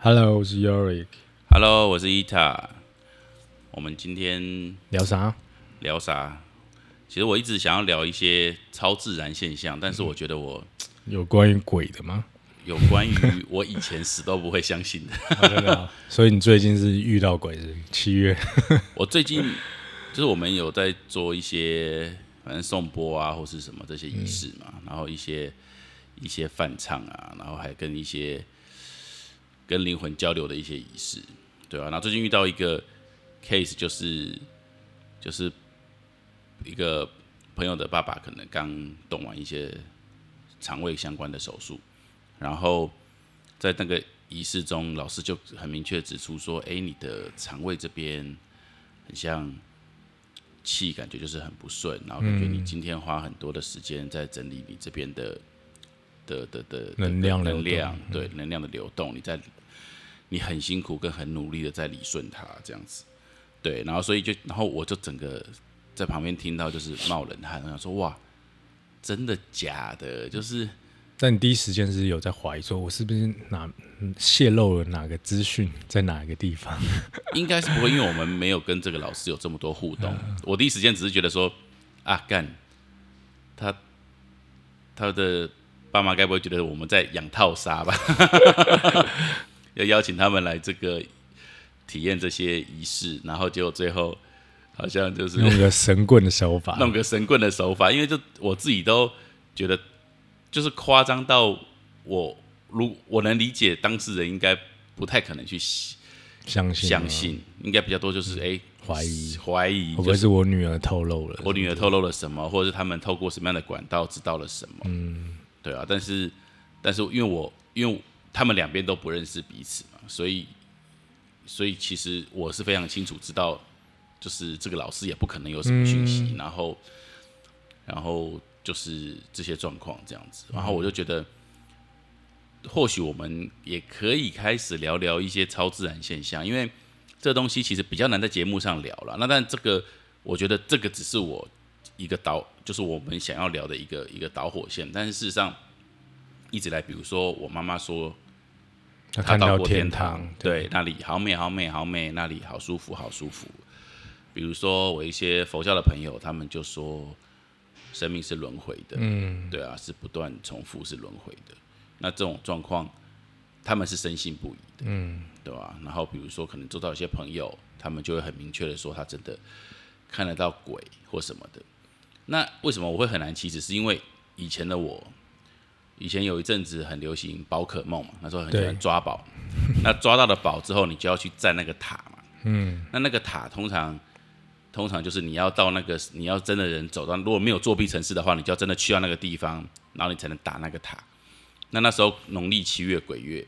Hello，我是 Yorick。Hello，我是伊塔。我们今天聊啥？聊啥？其实我一直想要聊一些超自然现象，但是我觉得我有关于鬼的吗？有关于我以前死都不会相信的。所以你最近是遇到鬼是七月？我最近就是我们有在做一些反正颂钵啊或是什么这些仪式嘛，然后一些一些饭唱啊，然后还跟一些跟灵魂交流的一些仪式，对啊，然后最近遇到一个 case，就是就是一个朋友的爸爸可能刚动完一些肠胃相关的手术，然后在那个仪式中，老师就很明确指出说：“哎，你的肠胃这边很像气，感觉就是很不顺，然后感觉你今天花很多的时间在整理你这边的的的的能量能量，对能量的流动，你在你很辛苦跟很努力的在理顺它，这样子，对，然后所以就然后我就整个在旁边听到就是冒冷汗，我想说哇，真的假的？就是。但你第一时间是有在怀疑说，我是不是哪嗯泄露了哪个资讯在哪个地方？应该是不会，因为我们没有跟这个老师有这么多互动。我第一时间只是觉得说，啊，干，他他的爸妈该不会觉得我们在养套杀吧？要邀请他们来这个体验这些仪式，然后结果最后好像就是用个神棍的手法，弄个神棍的手法，因为就我自己都觉得就是夸张到我如我能理解当事人应该不太可能去相信相信，应该比较多就是哎怀疑怀疑，会不会就是是我女儿透露了？我女儿透露了什么，或者是他们透过什么样的管道知道了什么？嗯，对啊，但是但是因为我因为他们两边都不认识彼此嘛，所以所以其实我是非常清楚知道，就是这个老师也不可能有什么讯息，然后然后就是这些状况这样子，然后我就觉得。或许我们也可以开始聊聊一些超自然现象，因为这东西其实比较难在节目上聊了。那但这个，我觉得这个只是我一个导，就是我们想要聊的一个一个导火线。但是事实上，一直来，比如说我妈妈说她看到到过天堂，对，那里好美好美好美，那里好舒服好舒服。比如说我一些佛教的朋友，他们就说生命是轮回的，嗯，对啊，是不断重复，是轮回的。那这种状况，他们是深信不疑的，嗯，对吧？然后比如说，可能做到一些朋友，他们就会很明确的说，他真的看得到鬼或什么的。那为什么我会很难启齿？是因为以前的我，以前有一阵子很流行宝可梦嘛，那时候很喜欢抓宝。那抓到了宝之后，你就要去占那个塔嘛，嗯，那那个塔通常。通常就是你要到那个，你要真的人走到，如果没有作弊城市的话，你就要真的去到那个地方，然后你才能打那个塔。那那时候农历七月鬼月，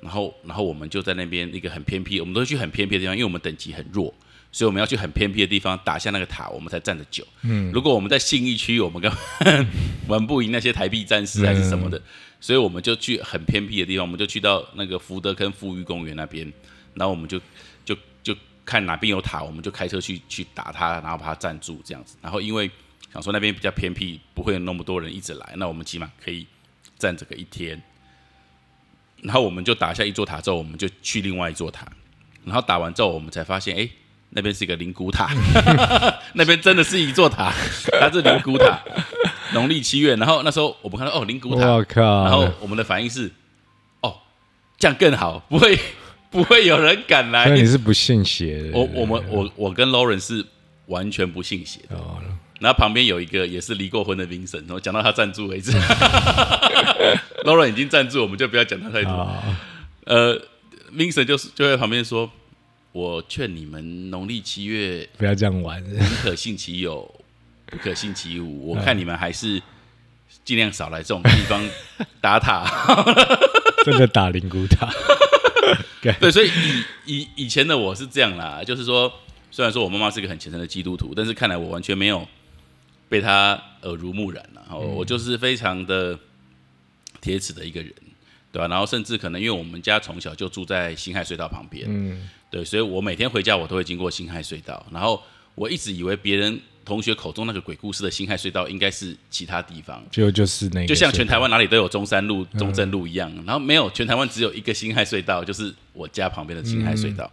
然后然后我们就在那边一个很偏僻，我们都会去很偏僻的地方，因为我们等级很弱，所以我们要去很偏僻的地方打下那个塔，我们才站得久。嗯，如果我们在信义区，我们根本 玩不赢那些台币战士还是什么的，所以我们就去很偏僻的地方，我们就去到那个福德跟富裕公园那边，然后我们就就就看哪边有塔，我们就开车去去打它，然后把它占住这样子。然后因为想说那边比较偏僻，不会有那么多人一直来，那我们起码可以。站这个一天，然后我们就打下一座塔之后，我们就去另外一座塔，然后打完之后，我们才发现，哎，那边是一个灵骨塔，那边真的是一座塔，它是灵骨塔。农历七月，然后那时候我们看到哦灵骨塔，我靠！然后我们的反应是，哦这样更好，不会 不会有人敢来那。你是不信邪的？我我们我我跟 Lauren 是完全不信邪的。哦，然后旁边有一个也是离过婚的 Vincent，我讲到他赞助为止。Lauren 已经赞助，我们就不要讲他太多。啊，呃，Vincent 就是就在旁边说：“我劝你们农历七月不要这样玩。宁可信其有，不可信其无。我看你们还是尽量少来这种地方打塔。真的打灵骨塔，对，所以以以以前的我是这样啦，就是说，虽然说我妈妈是个很虔诚的基督徒，但是看来我完全没有被她耳濡目染了。然后我就是非常的铁齿的一个人，对吧、然后甚至可能因为我们家从小就住在辛亥隧道旁边，嗯，对，所以我每天回家我都会经过辛亥隧道，然后我一直以为别人同学口中那个鬼故事的辛亥隧道，应该是其他地方，就就是那个，就像全台湾哪里都有中山路、中正路一样，然后没有全台湾只有一个辛亥隧道，就是我家旁边的辛亥隧道，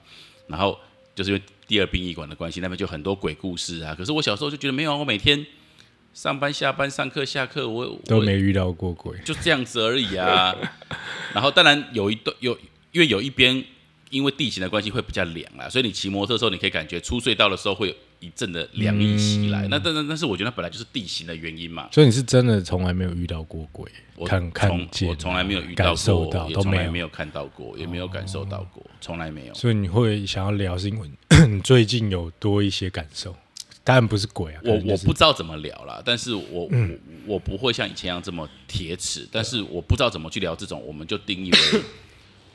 然后就是因为第二殡仪馆的关系，那边就很多鬼故事啊。可是我小时候就觉得没有，我每天上班、下班、上课、下课，我都没遇到过鬼，就这样子而已啊。然后当然有一段有，因为有一边。因为地形的关系会比较凉啊，所以你骑摩托的时候，你可以感觉出隧道的时候会有一阵的凉意袭来。那但但但是我觉得本来就是地形的原因嘛。所以你是真的从来没有遇到过鬼？我看看见，我从来没有遇到过，也从来没有看到过，也没有感受到过，从来没有。所以你会想要聊，是因为你 最近有多一些感受？当然不是鬼啊，我我不知道怎么聊了，但是我我我不会像以前一样这么铁齿，但是我不知道怎么去聊这种，我们就定义为。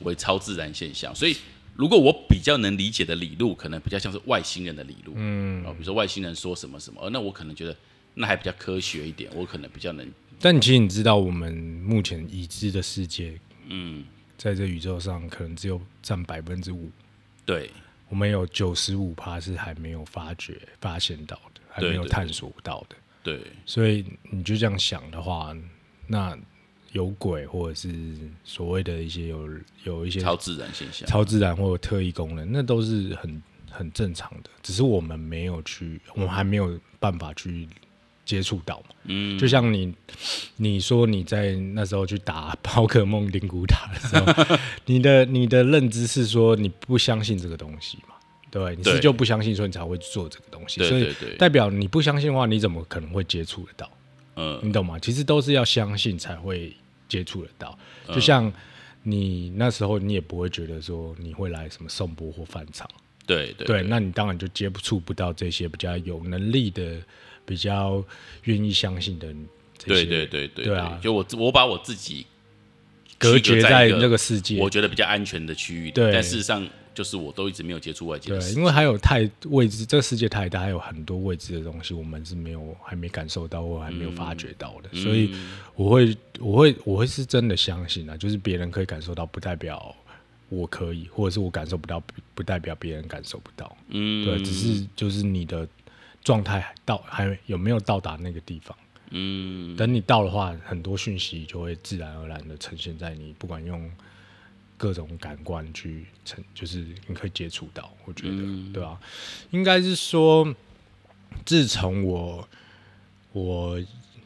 为超自然现象，所以如果我比较能理解的理路，可能比较像是外星人的理路，嗯，比如说外星人说什么什么，那我可能觉得那还比较科学一点，我可能比较能。但其实你知道，我们目前已知的世界，嗯，在这宇宙上可能只有占百分之五，对，我们有九十五趴是还没有发觉、发现到的，还没有探索到的，对，所以你就这样想的话，那。有鬼，或者是所谓的一些有有一些超自然现象、超自然或者特异功能，那都是很很正常的。只是我们没有去，我们还没有办法去接触到嘛。嗯，就像你你说你在那时候去打 宝可梦灵骨塔的时候，你的你的认知是说你不相信这个东西嘛？对，你是就不相信，所以你才会做这个东西。所以代表你不相信的话，你怎么可能会接触得到？嗯，你懂吗？其实都是要相信才会。接触得到，就像你那时候，你也不会觉得说你会来什么送波或返场，对对，那你当然就接触不到这些比较有能力的、比较愿意相信的这些，对对对对啊！就我我把我自己隔绝在那个世界，我觉得比较安全的区域，对。但事实上。就是我都一直没有接触外界，对，因为还有太未知，这个世界太大，还有很多未知的东西，我们是没有还没感受到或还没有发觉到的，所以我会，我会，我会是真的相信啊，就是别人可以感受到，不代表我可以，或者是我感受不到，不代表别人感受不到，嗯，对，只是就是你的状态到还有没有到达那个地方，嗯，等你到的话，很多讯息就会自然而然的呈现在你，不管用。各种感官去呈，就是你可以接触到，我觉得，对吧？应该是说，自从我我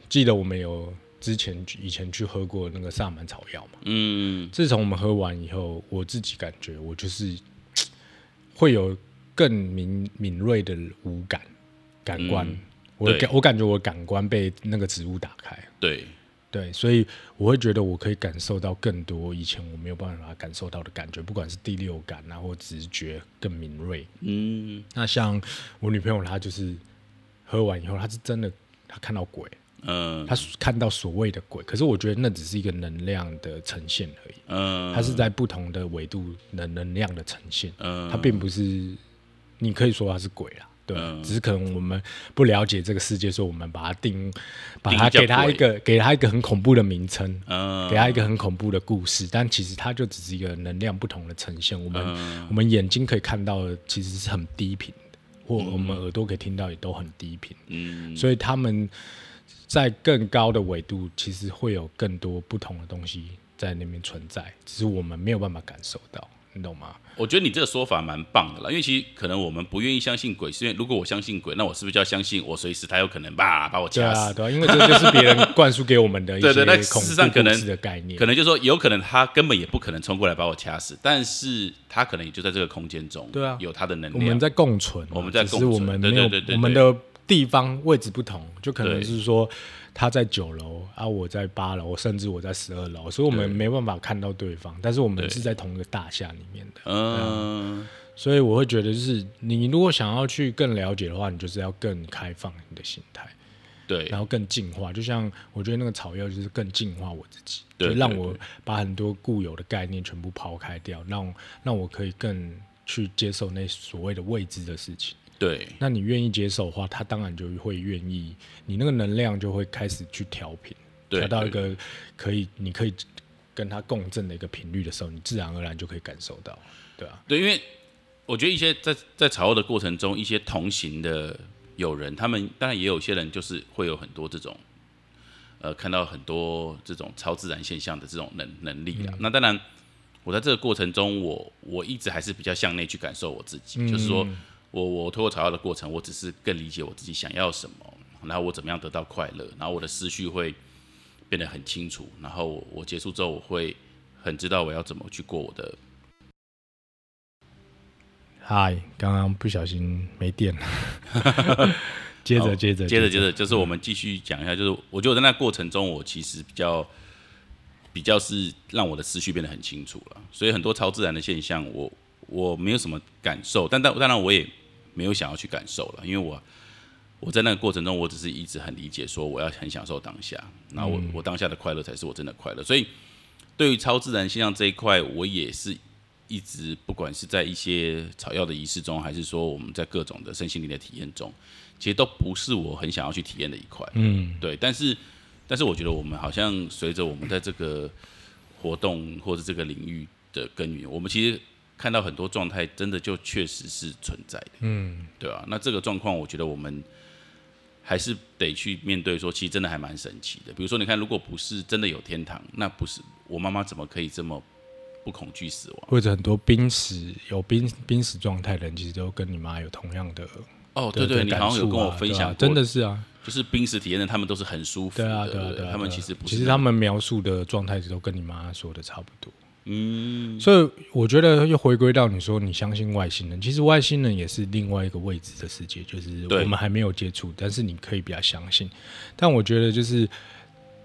记得我们有之前以前去喝过那个萨满草药嘛，嗯，自从我们喝完以后，我自己感觉我就是会有更敏敏锐的五感感官，我感我感觉我感官被那个植物打开，对。对，所以我会觉得我可以感受到更多以前我没有办法感受到的感觉，不管是第六感啊，或直觉更敏锐。嗯，那像我女朋友，她就是喝完以后，她是真的她看到鬼，嗯，她看到所谓的鬼，可是我觉得那只是一个能量的呈现而已，嗯，它是在不同的维度能能量的呈现，嗯，它并不是你可以说它是鬼啦。对，只是可能我们不了解这个世界，所以我们把它定，把它给他一个，给他一个很恐怖的名称，给他一个很恐怖的故事，但其实它就只是一个能量不同的呈现。我们我们眼睛可以看到的其实是很低频的，或我们耳朵可以听到也都很低频。嗯，所以他们在更高的纬度，其实会有更多不同的东西在那边存在，只是我们没有办法感受到。你懂吗？我觉得你这个说法蛮棒的啦，因为其实可能我们不愿意相信鬼，是因为如果我相信鬼，那我是不是就要相信我随时他有可能吧把我掐死？对啊，因为这就是别人灌输给我们的一些 对对，那事实上可能的概念，可能就说有可能他根本也不可能冲过来把我掐死，但是他可能也就在这个空间中，对啊，有他的能力。我们在共存，我们在共存，我们没有我们的地方位置不同，就可能是说。他在九楼啊，我在八楼，甚至我在十二楼，所以我们没办法看到对方，但是我们是在同一个大厦里面的。嗯，所以我会觉得，就是你如果想要去更了解的话，你就是要更开放你的心态，对，然后更进化。就像我觉得那个草药就是更进化我自己，就让我把很多固有的概念全部抛开掉，让让我可以更去接受那所谓的未知的事情。对，那你愿意接受的话，他当然就会愿意，你那个能量就会开始去调频，调到一个可以，你可以跟他共振的一个频率的时候，你自然而然就可以感受到，对啊，对，因为我觉得一些在在炒作的过程中，一些同行的友人，他们当然也有些人就是会有很多这种，呃，看到很多这种超自然现象的这种能能力啊。那当然，我在这个过程中，我我一直还是比较向内去感受我自己，就是说我我通过草药的过程，我只是更理解我自己想要什么，然后我怎么样得到快乐，然后我的思绪会变得很清楚，然后我结束之后，我会很知道我要怎么去过我的。嗨，刚刚不小心没电了。接着，接着，接着，接着，就是我们继续讲一下。就是我觉得在那过程中，我其实比较比较是让我的思绪变得很清楚了。所以很多超自然的现象，我我没有什么感受，但但当然我也没有想要去感受了，因为我我在那个过程中，我只是一直很理解，说我要很享受当下，然后我我当下的快乐才是我真的快乐。所以对于超自然现象这一块，我也是。一直不管是在一些草药的仪式中，还是说我们在各种的身心灵的体验中，其实都不是我很想要去体验的一块。嗯，对。但是，但是我觉得我们好像随着我们在这个活动或者这个领域的耕耘，我们其实看到很多状态，真的就确实是存在的。嗯，对啊？那这个状况，我觉得我们还是得去面对，说其实真的还蛮神奇的。比如说，你看，如果不是真的有天堂，那不是我妈妈怎么可以这么？不恐惧死亡，或者很多濒死有濒濒死状态的人，其实都跟你妈有同样的哦，对对，你好像有跟我分享，真的是啊，就是濒死体验的，他们都是很舒服，对啊对啊对啊，他们其实不其实他们描述的状态都跟你妈说的差不多，嗯，所以我觉得又回归到你说你相信外星人，其实外星人也是另外一个未知的世界，就是我们还没有接触，但是你可以比较相信，但我觉得就是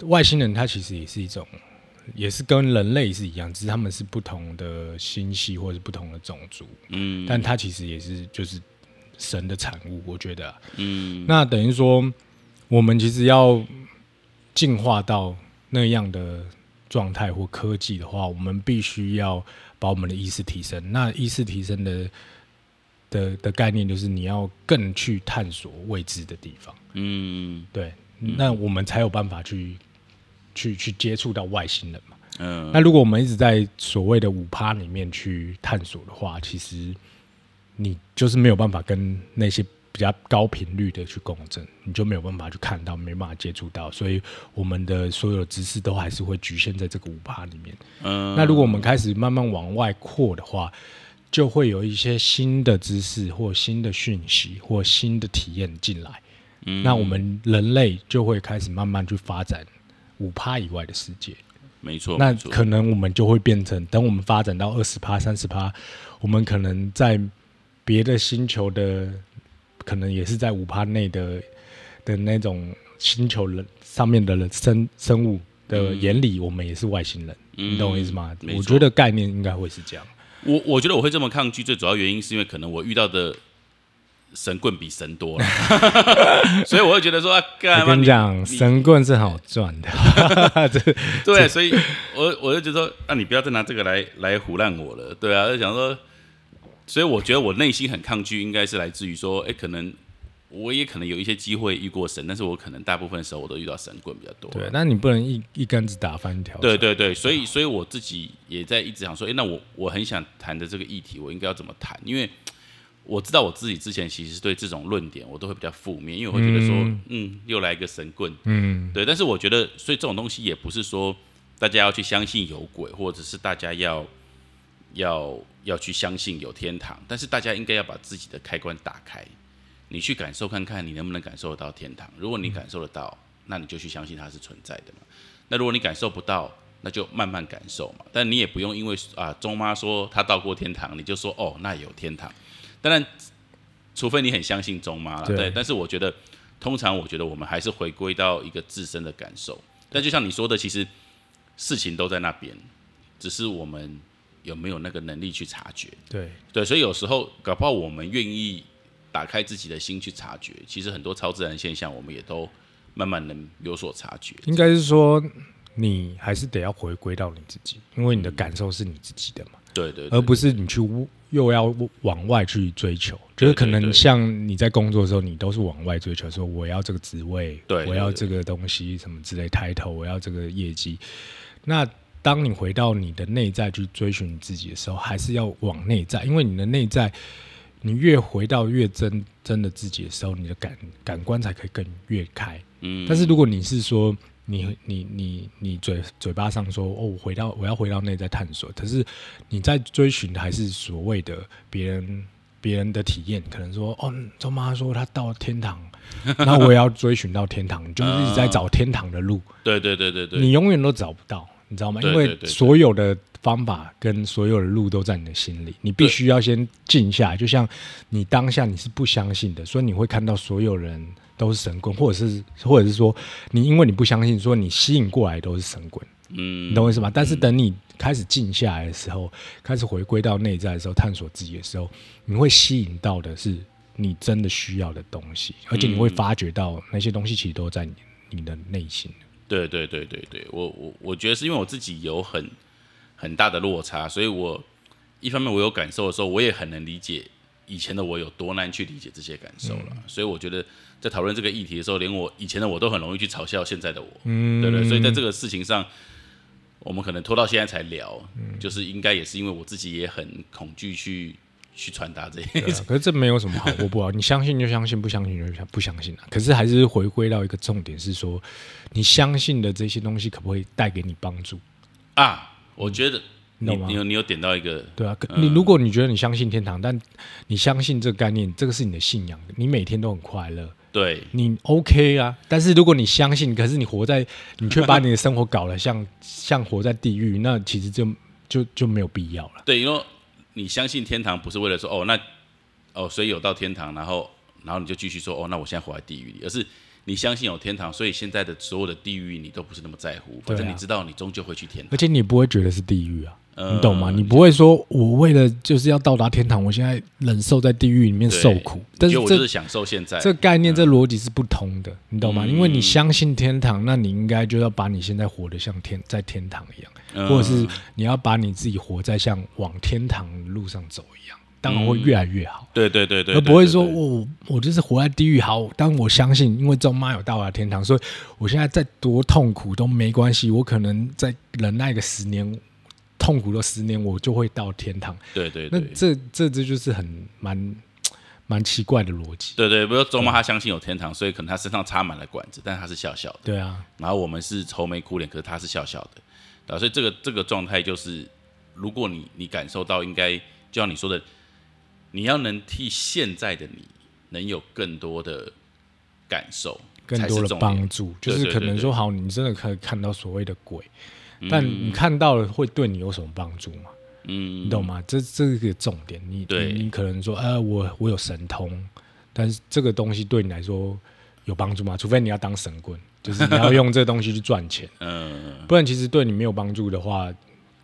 外星人他其实也是一种。也是跟人类是一样，只是他们是不同的星系或者是不同的种族，嗯，但它其实也是就是神的产物，我觉得，嗯，那等于说我们其实要进化到那样的状态或科技的话，我们必须要把我们的意识提升。那意识提升的的的概念就是你要更去探索未知的地方，嗯，对，那我们才有办法去。去去接触到外星人嘛？嗯，那如果我们一直在所谓的五趴里面去探索的话，其实你就是没有办法跟那些比较高频率的去共振，你就没有办法去看到，没办法接触到，所以我们的所有知识都还是会局限在这个五趴里面。嗯，那如果我们开始慢慢往外扩的话，就会有一些新的知识或新的讯息或新的体验进来。嗯，那我们人类就会开始慢慢去发展。五趴以外的世界，没错。那可能我们就会变成，等我们发展到二十趴、三十趴，我们可能在别的星球的，可能也是在五趴内的的那种星球人上面的人生生物的眼里，我们也是外星人。你懂我意思吗？我觉得概念应该会是这样。我我觉得我会这么抗拒，最主要原因是因为可能我遇到的。神棍比神多了，所以我会觉得说，我跟你讲，神棍是好赚的。对，所以我我就觉得说，那你不要再拿这个来来胡乱我了，对啊，就想说，所以我觉得我内心很抗拒，应该是来自于说，哎，可能我也可能有一些机会遇过神，但是我可能大部分时候我都遇到神棍比较多。对，那你不能一一竿子打翻一条。对对对，所以所以我自己也在一直想说，哎，那我我很想谈的这个议题，我应该要怎么谈？因为。我知道我自己之前其实对这种论点我都会比较负面，因为我会觉得说，嗯，又来一个神棍，嗯，对。但是我觉得，所以这种东西也不是说大家要去相信有鬼，或者是大家要要要去相信有天堂。但是大家应该要把自己的开关打开，你去感受看看，你能不能感受得到天堂。如果你感受得到，那你就去相信它是存在的嘛。那如果你感受不到，那就慢慢感受嘛。但你也不用因为啊，钟妈说她到过天堂，你就说哦，那有天堂。当然，除非你很相信钟妈了，对。但是我觉得，通常我觉得我们还是回归到一个自身的感受。但就像你说的，其实事情都在那边，只是我们有没有那个能力去察觉。对对，所以有时候搞不好我们愿意打开自己的心去察觉，其实很多超自然现象，我们也都慢慢能有所察觉。应该是说，你还是得要回归到你自己，因为你的感受是你自己的嘛。对对，而不是你去又要往外去追求，就是可能像你在工作的时候，你都是往外追求，说我要这个职位，对，我要这个东西什么之类，抬头，我要这个业绩。那当你回到你的内在去追寻你自己的时候，还是要往内在，因为你的内在，你越回到越真真的自己的时候，你的感感官才可以更越开。嗯，但是如果你是说你你你你嘴嘴巴上说哦，我回到我要回到内在探索，可是你在追寻的还是所谓的别人别人的体验，可能说哦，周妈说她到天堂，那我也要追寻到天堂，你就是一直在找天堂的路，对对对对对，你永远都找不到，你知道吗？因为所有的方法跟所有的路都在你的心里，你必须要先静下来。就像你当下你是不相信的，所以你会看到所有人都是神棍，或者是或者是说你因为你不相信，说你吸引过来都是神棍，嗯你懂我意思吗？但是等你开始静下来的时候，开始回归到内在的时候，探索自己的时候，你会吸引到的是你真的需要的东西，而且你会发觉到那些东西其实都在你你的内心。对对对对对，我我我觉得是因为我自己有很很大的落差，所以我一方面我有感受的时候，我也很能理解以前的我有多难去理解这些感受了。所以我觉得在讨论这个议题的时候，连我以前的我都很容易去嘲笑现在的我，嗯，对不对？所以在这个事情上，我们可能拖到现在才聊，就是应该也是因为我自己也很恐惧去去传达这些啊，可是这没有什么好 或不好，你相信就相信，不相信就相不相信啊。可是还是回归到一个重点是说，你相信的这些东西可不可以带给你帮助？啊。我觉得你你你有你有点到一个对啊，你如果你觉得你相信天堂，但你相信这个概念，这个是你的信仰，你每天都很快乐，对你 OK 啊。但是如果你相信，可是你活在，你却把你的生活搞得像像活在地狱，那其实就就就没有必要了。对，因为你相信天堂不是为了说哦那哦所以有到天堂，然后然后你就继续说哦那我现在活在地狱里，而是你相信有天堂，所以现在的所有的地狱你都不是那么在乎，反正你知道你终究会去天堂。而且你不会觉得是地狱啊，嗯你懂吗？你不会说我为了就是要到达天堂，我现在忍受在地狱里面受苦，但是这享受现在。这概念、这逻辑是不通的，你懂吗？嗯因为你相信天堂，那你应该就要把你现在活得像天在天堂一样，嗯或者是你要把你自己活在像往天堂的路上走一样，当然会越来越好。对对对对，而不会说我我就是活在地狱。好，但我相信，因为周妈有到达天堂，所以我现在再多痛苦都没关系。我可能再忍耐个十年，痛苦了十年，我就会到天堂。那对对那这这这就是很蛮 蛮奇怪的逻辑。对对，比如说周末他相信有天堂，所以可能他身上插满了管子，但他是笑笑的。对啊，然后我们是愁眉苦脸，可是他是笑笑的，啊所以这个这个状态就是，如果你你感受到，应该就像你说的，你要能替现在的你能有更多的感受，更多的帮助，就是可能说好，你真的可以看到所谓的鬼，但你看到了会对你有什么帮助吗？嗯你懂吗？这这是个重点。你你你可能说，呃，我我有神通，但是这个东西对你来说有帮助吗？除非你要当神棍，就是你要用这个东西去赚钱，嗯，不然其实对你没有帮助的话，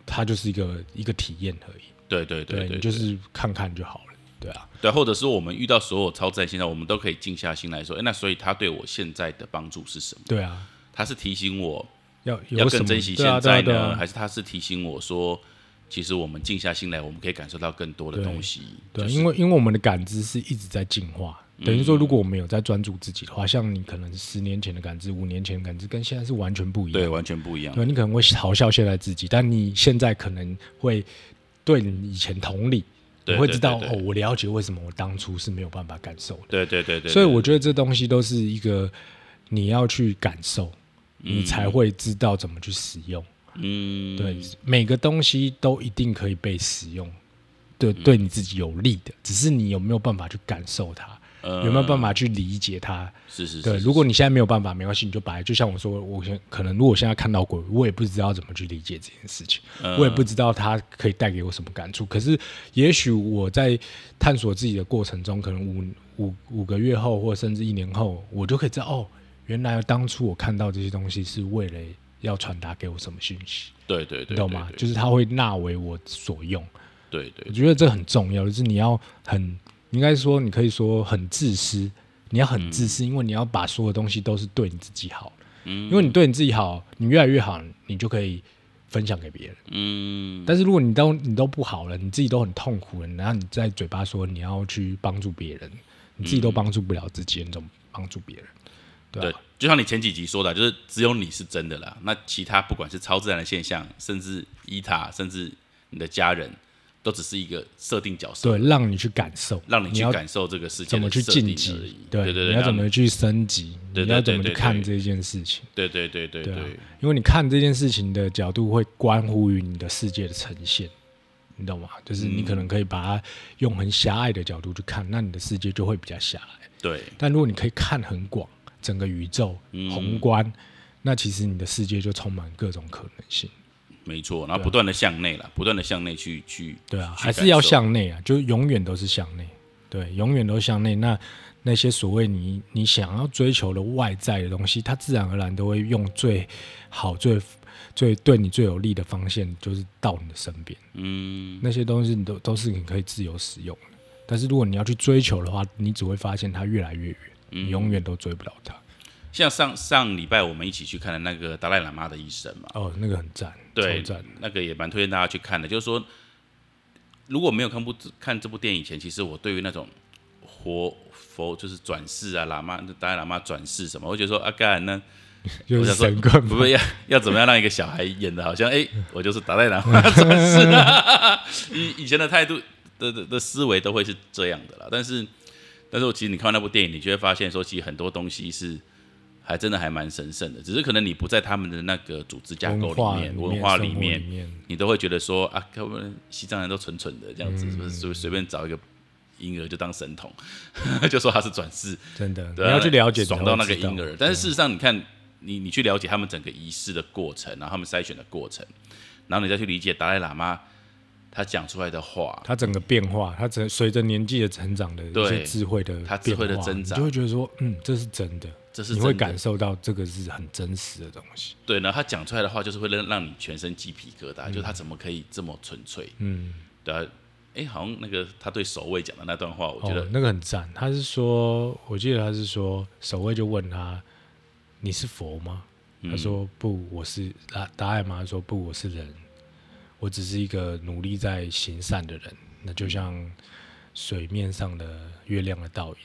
它就是一个一个体验而已。对对对就是看看就好了。对啊，对，或者是我们遇到所有超自然现象，我们都可以静下心来说，哎，那所以他对我现在的帮助是什么？对啊，他是提醒我要要更珍惜现在呢，还是他是提醒我说，其实我们静下心来，我们可以感受到更多的东西。对，就是因为因为我们的感知是一直在进化，等于说，如果我们有在专注自己的话，像你可能十年前的感知、五年前的感知，跟现在是完全不一样对，完全不一样。对，你可能会嘲笑现在自己，但你现在可能会对你以前同理，对你会知道哦，我了解为什么我当初是没有办法感受的。对对对对，所以我觉得这东西都是一个你要去感受，你才会知道怎么去使用。嗯，对，每个东西都一定可以被使用，对，对你自己有利的，只是你有没有办法去感受它，呃有没有办法去理解它。是是是，对，如果你现在没有办法，没关系，你就摆。就像我说，我现可能如果现在看到鬼，我也不知道怎么去理解这件事情，嗯我也不知道它可以带给我什么感触。可是，也许我在探索自己的过程中，可能五五五个月后，或甚至一年后，我就可以知道哦，原来当初我看到这些东西是为了要传达给我什么讯息，对对对，懂吗？就是它会纳为我所用。对对我觉得这很重要，就是你要很，应该说你可以说很自私，你要很自私，因为你要把所有东西都是对你自己好，嗯因为你对你自己好，你越来越好，你就可以分享给别人。嗯，但是如果你都你都不好了，你自己都很痛苦了，然后你在嘴巴说你要去帮助别人，你自己都帮助不了自己，你怎么帮助别人？对就像你前几集说的，就是只有你是真的啦，那其他不管是超自然的现象，甚至伊塔，甚至你的家人，都只是一个设定角色，对，让你去感受，让你去感受这个世界怎么去晋级对对对，你要怎么去升级，你要怎么去看这件事情，对对对对对啊对，因为你看这件事情的角度会关乎于你的世界的呈现，你懂吗？就是你可能可以把它用很狭隘的角度去看，那你的世界就会比较狭隘。对。但如果你可以看很广，整个宇宙嗯宏观，那其实你的世界就充满各种可能性。没错，然后不断的向内了，不断的向内去去，对啊，还是要向内啊，就永远都是向内。对，永远都向内。那那些所谓你你想要追求的外在的东西，它自然而然都会用最好、最最对你最有利的方向，就是到你的身边。嗯，那些东西你都都是你可以自由使用的。但是如果你要去追求的话，你只会发现它越来越远，嗯你永远都追不了他。像上上礼拜我们一起去看的那个达赖喇嘛的医生嘛，哦，那个很赞，对超赞。，那个也蛮推荐大家去看的。就是说，如果没有看部看这部电影以前，其实我对于那种活佛就是转世啊，喇嘛达赖喇嘛转世什么，我觉得说啊干那 就是神棍不是要要怎么样让一个小孩演的好像哎、我就是达赖喇嘛转世啊，以以前的态度的的的思维都会是这样的啦。但是但是我其实你看完那部电影，你就会发现说，其实很多东西是。还真的还蛮神圣的，只是可能你不在他们的那个组织架构里面、文化里面里，面你都会觉得说啊，他们西藏人都蠢蠢的这样子，是不嗯是随随便找一个婴儿就当神童，就说他是转世，真的，你要去了解，爽到那个婴。儿但是事实上，你看你你去了解他们整个仪式的过程，然后他们筛选的过程，然后你再去理解达赖喇嘛他讲出来的话，他整个变化，他整随着年纪的成长的一对些智慧的他智慧的增长你就会觉得说，嗯，这是真的，这是你会感受到这个是很真实的东西。对呢，他讲出来的话就是会让让你全身鸡皮疙瘩，就是他怎么可以这么纯粹？嗯，对啊，哎，好像那个他对守卫讲的那段话，我觉得哦、那个很赞。他是说，我记得他是说，守卫就问他：“你是佛吗？”嗯他说：“不，我是答答案吗？”他说：“不，我是人，我只是一个努力在行善的人。那就像水面上的月亮的倒影，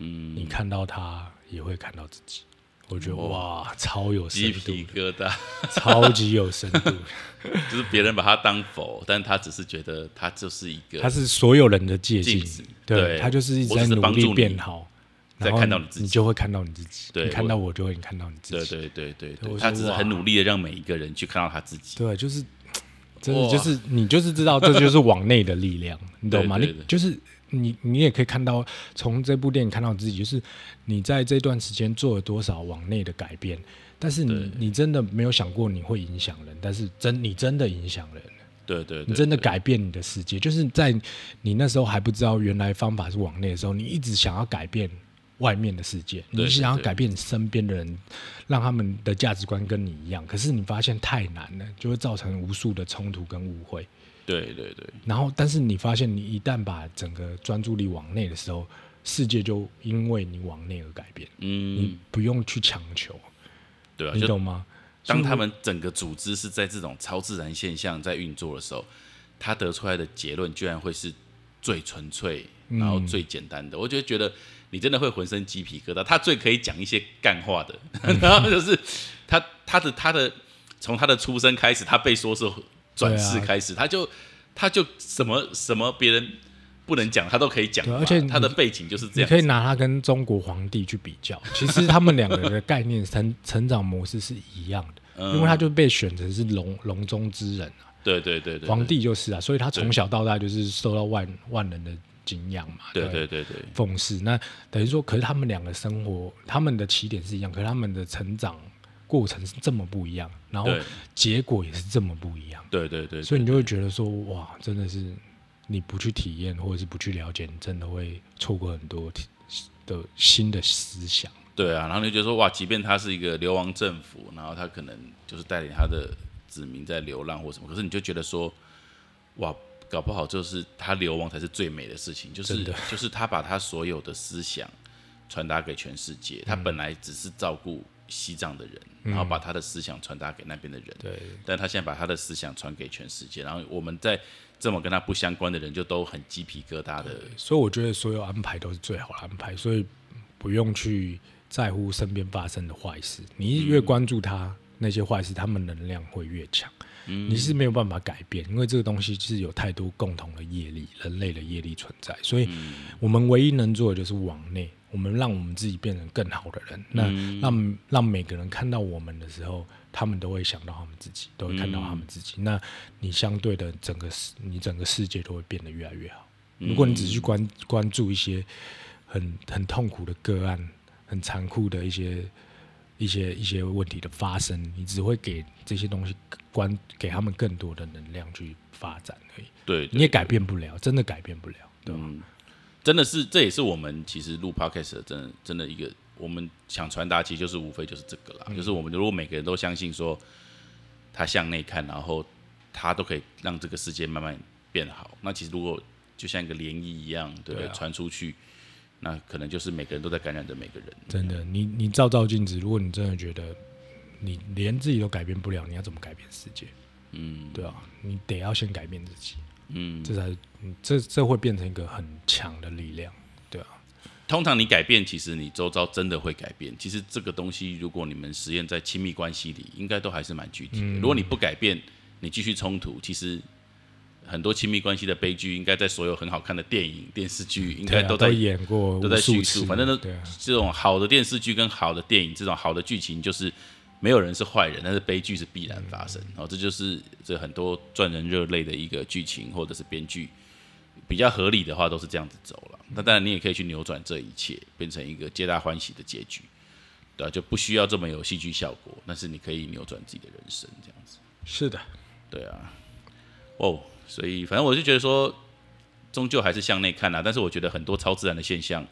嗯，你看到它，也会看到自己。”我觉得哇哇，超有深鸡度皮疙瘩。超级有深度。就是别人把他当佛，但他只是觉得他就是一个他是所有人的借镜镜子，对对他就是一直在努力变好，在然后看到你自己你就会看到你自己，对你看我到我就会看到你自己，对对对他只是很努力的让每一个人去看到他自己。对，就是真的就是你就是知道这就是往内的力量，你懂吗？对对对你就是你你也可以看到从这部电影看到自己，就是你在这段时间做了多少往内的改变，但是你你真的没有想过你会影响人，但是真你真的影响人了。对对对，你真的改变你的世界，就是在你那时候还不知道原来方法是往内的时候，你一直想要改变外面的世界，对你想要改变你身边的人，让他们的价值观跟你一样。可是你发现太难了，就会造成无数的冲突跟误会。对对对然后，但是你发现，你一旦把整个专注力往内的时候，世界就因为你往内而改变，你嗯，不用去强求，对啊，你懂吗？当他们整个组织是在这种超自然现象在运作的时候，他得出来的结论居然会是最纯粹，然后最简单的。我就觉得你真的会浑身鸡皮疙瘩。他最可以讲一些干话的，然后就是他他的他的从他的出生开始，他被说是转世开始，他就他就什么什么别人不能讲，他都可以讲。对而且他的背景就是这样你。可以拿他跟中国皇帝去比较，其实他们两个人的概念成成长模式是一样的，嗯因为他就被选成是笼笼中之人对对对，对皇帝就是啊，所以他从小到大就是受到万万人的敬仰嘛，对对对对奉祀。那等于说，可是他们两个生活，他们的起点是一样，可是他们的成长过程是这么不一样，然后结果也是这么不一样，对对对，所以你就会觉得说，哇，真的是你不去体验或者是不去了解，你真的会错过很多的新的思想。对啊，然后你就觉得说，哇，即便他是一个流亡政府，然后他可能就是带领他的子民在流浪或什么，可是你就觉得说，哇，搞不好就是他流亡才是最美的事情，就是 就是他把他所有的思想传达给全世界，他本来只是照顾西藏的人，然后把他的思想传达给那边的人，对，但他现在把他的思想传给全世界，然后我们在这么跟他不相关的人就都很鸡皮疙瘩的，所以我觉得所有安排都是最好的安排，所以不用去在乎身边发生的坏事。你越关注他，那些坏事，他们能量会越强。你是没有办法改变，因为这个东西是有太多共同的业力，人类的业力存在，所以我们唯一能做的就是往内，我们让我们自己变成更好的人。那让让每个人看到我们的时候，他们都会想到他们自己，都会看到他们自己。那你相对的整个世，你整个世界都会变得越来越好。如果你只去关关注一些很很痛苦的个案，很残酷的一些。一些一些问题的发生，你只会给这些东西关给他们更多的能量去发展而已。对，你也改变不了，真的改变不了，对吧？真的是，这也是我们其实录 podcast 的真真的一个，我们想传达，其实就是无非就是这个啦，就是我们如果每个人都相信说，他向内看，然后他都可以让这个世界慢慢变好。那其实如果就像一个涟漪一样，对不对？传出去。那可能就是每个人都在感染着每个人。真的，你你照照镜子，如果你真的觉得你连自己都改变不了，你要怎么改变世界？嗯，对啊，你得要先改变自己。嗯，这才这这会变成一个很强的力量，对啊。通常你改变，其实你周遭真的会改变。其实这个东西，如果你们实验在亲密关系里，应该都还是蛮具体的。如果你不改变，你继续冲突，其实。很多亲密关系的悲剧，应该在所有很好看的电影、电视剧，应该都在演过，都在叙述。反正都这种好的电视剧跟好的电影，这种好的剧情，就是没有人是坏人，但是悲剧是必然发生。哦，这就是这很多赚人热泪的一个剧情，或者是编剧比较合理的话，都是这样子走了。那当然，你也可以去扭转这一切，变成一个皆大欢喜的结局，对吧？就不需要这么有戏剧效果，但是你可以扭转自己的人生，这样子。是的，对啊，哦。所以，反正我就觉得说，终究还是向内看啊。但是，我觉得很多超自然的现象，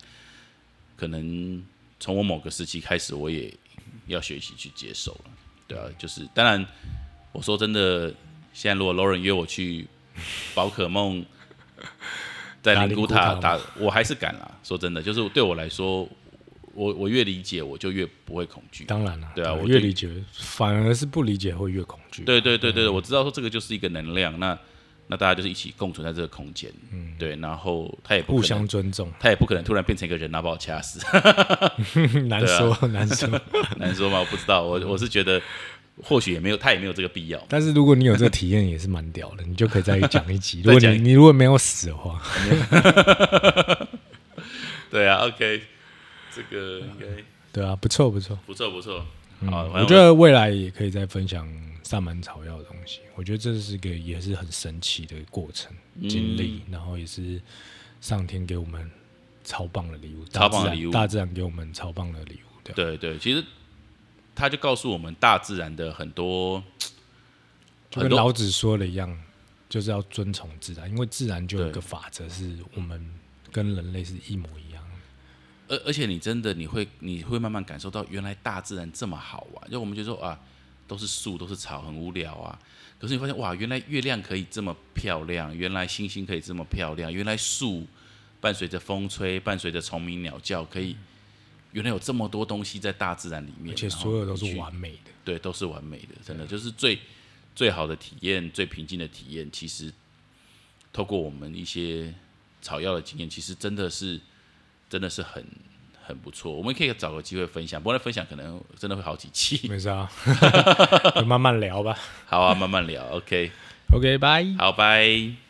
可能从我某个时期开始，我也要学习去接受了。对啊，就是当然，我说真的，现在如果 Lauren 约我去宝可梦，在灵谷塔打，我还是敢啦。说真的，就是对我来说，我我越理解，我就越不会恐惧。当然了，对啊，我越理解，反而是不理解会越恐惧。对对对对，我知道说这个就是一个能量。那那大家就是一起共存在这个空间，嗯，对，然后他也互相尊重，他也不可能突然变成一个人，然后把我掐死，难说，难说，难说吗？我不知道，我我是觉得或许也没有，他也没有这个必要。但是如果你有这个体验，也是蛮屌的，你就可以再讲一集。如果你你如果没有死的话，对啊，OK，这个应该对啊，不错不错，不错不错。好，我觉得未来也可以再分享。萨满草药的东西，我觉得这是个也是很神奇的过程经历，然后也是上天给我们超棒的礼物，超棒的礼物，大自然给我们超棒的礼物。对对，其实他就告诉我们大自然的很多，就跟老子说的一样，就是要遵从自然，因为自然就有一个法则，是我们跟人类是一模一样。而而且你真的你会你会慢慢感受到，原来大自然这么好玩，就我们就说啊。都是树，都是草，很无聊啊。可是你发现，哇，原来月亮可以这么漂亮，原来星星可以这么漂亮，原来树伴随着风吹，伴随着虫鸣鸟叫，可以，原来有这么多东西在大自然里面，而且所有都是完美的，对，都是完美的，真的就是最最好的体验，最平静的体验。其实透过我们一些草药的经验，其实真的是，真的是很。很不错，我们可以找个机会分享。不过那分享可能真的会好几期。没事啊，慢慢聊吧。好啊，慢慢聊。OK，OK，拜。好，拜。